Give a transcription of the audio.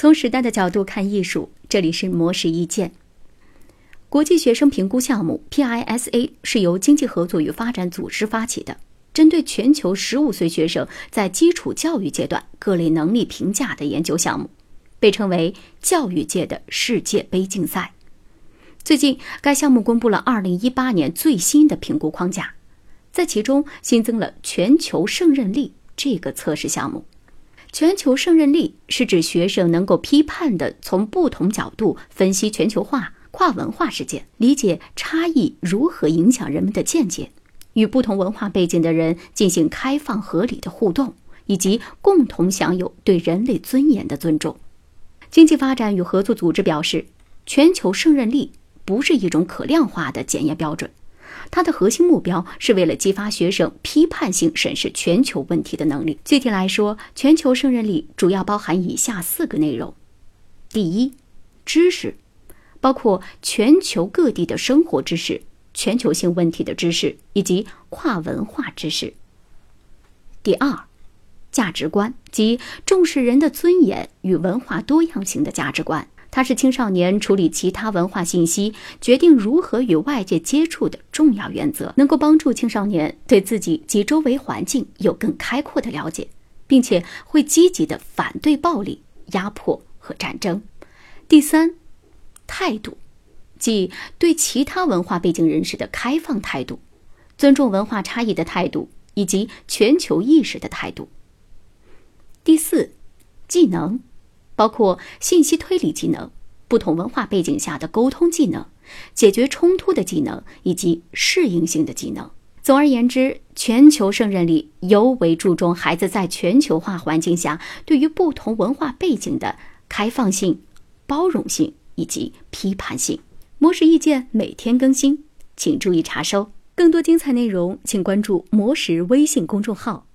从时代的角度看艺术，这里是模式意见。国际学生评估项目 PISA 是由经济合作与发展组织发起的，针对全球十五岁学生在基础教育阶段各类能力评价的研究项目，被称为教育界的世界杯竞赛。最近，该项目公布了二零一八年最新的评估框架，在其中新增了全球胜任力这个测试项目。全球胜任力是指学生能够批判地从不同角度分析全球化。跨文化事件，理解差异如何影响人们的见解，与不同文化背景的人进行开放合理的互动，以及共同享有对人类尊严的尊重。经济发展与合作组织表示，全球胜任力不是一种可量化的检验标准，它的核心目标是为了激发学生批判性审视全球问题的能力。具体来说，全球胜任力主要包含以下四个内容：第一，知识。包括全球各地的生活知识、全球性问题的知识以及跨文化知识。第二，价值观即重视人的尊严与文化多样性的价值观，它是青少年处理其他文化信息、决定如何与外界接触的重要原则，能够帮助青少年对自己及周围环境有更开阔的了解，并且会积极的反对暴力、压迫和战争。第三。态度，即对其他文化背景人士的开放态度，尊重文化差异的态度，以及全球意识的态度。第四，技能，包括信息推理技能、不同文化背景下的沟通技能、解决冲突的技能以及适应性的技能。总而言之，全球胜任力尤为注重孩子在全球化环境下对于不同文化背景的开放性、包容性。以及批判性模式意见每天更新，请注意查收。更多精彩内容，请关注“魔石”微信公众号。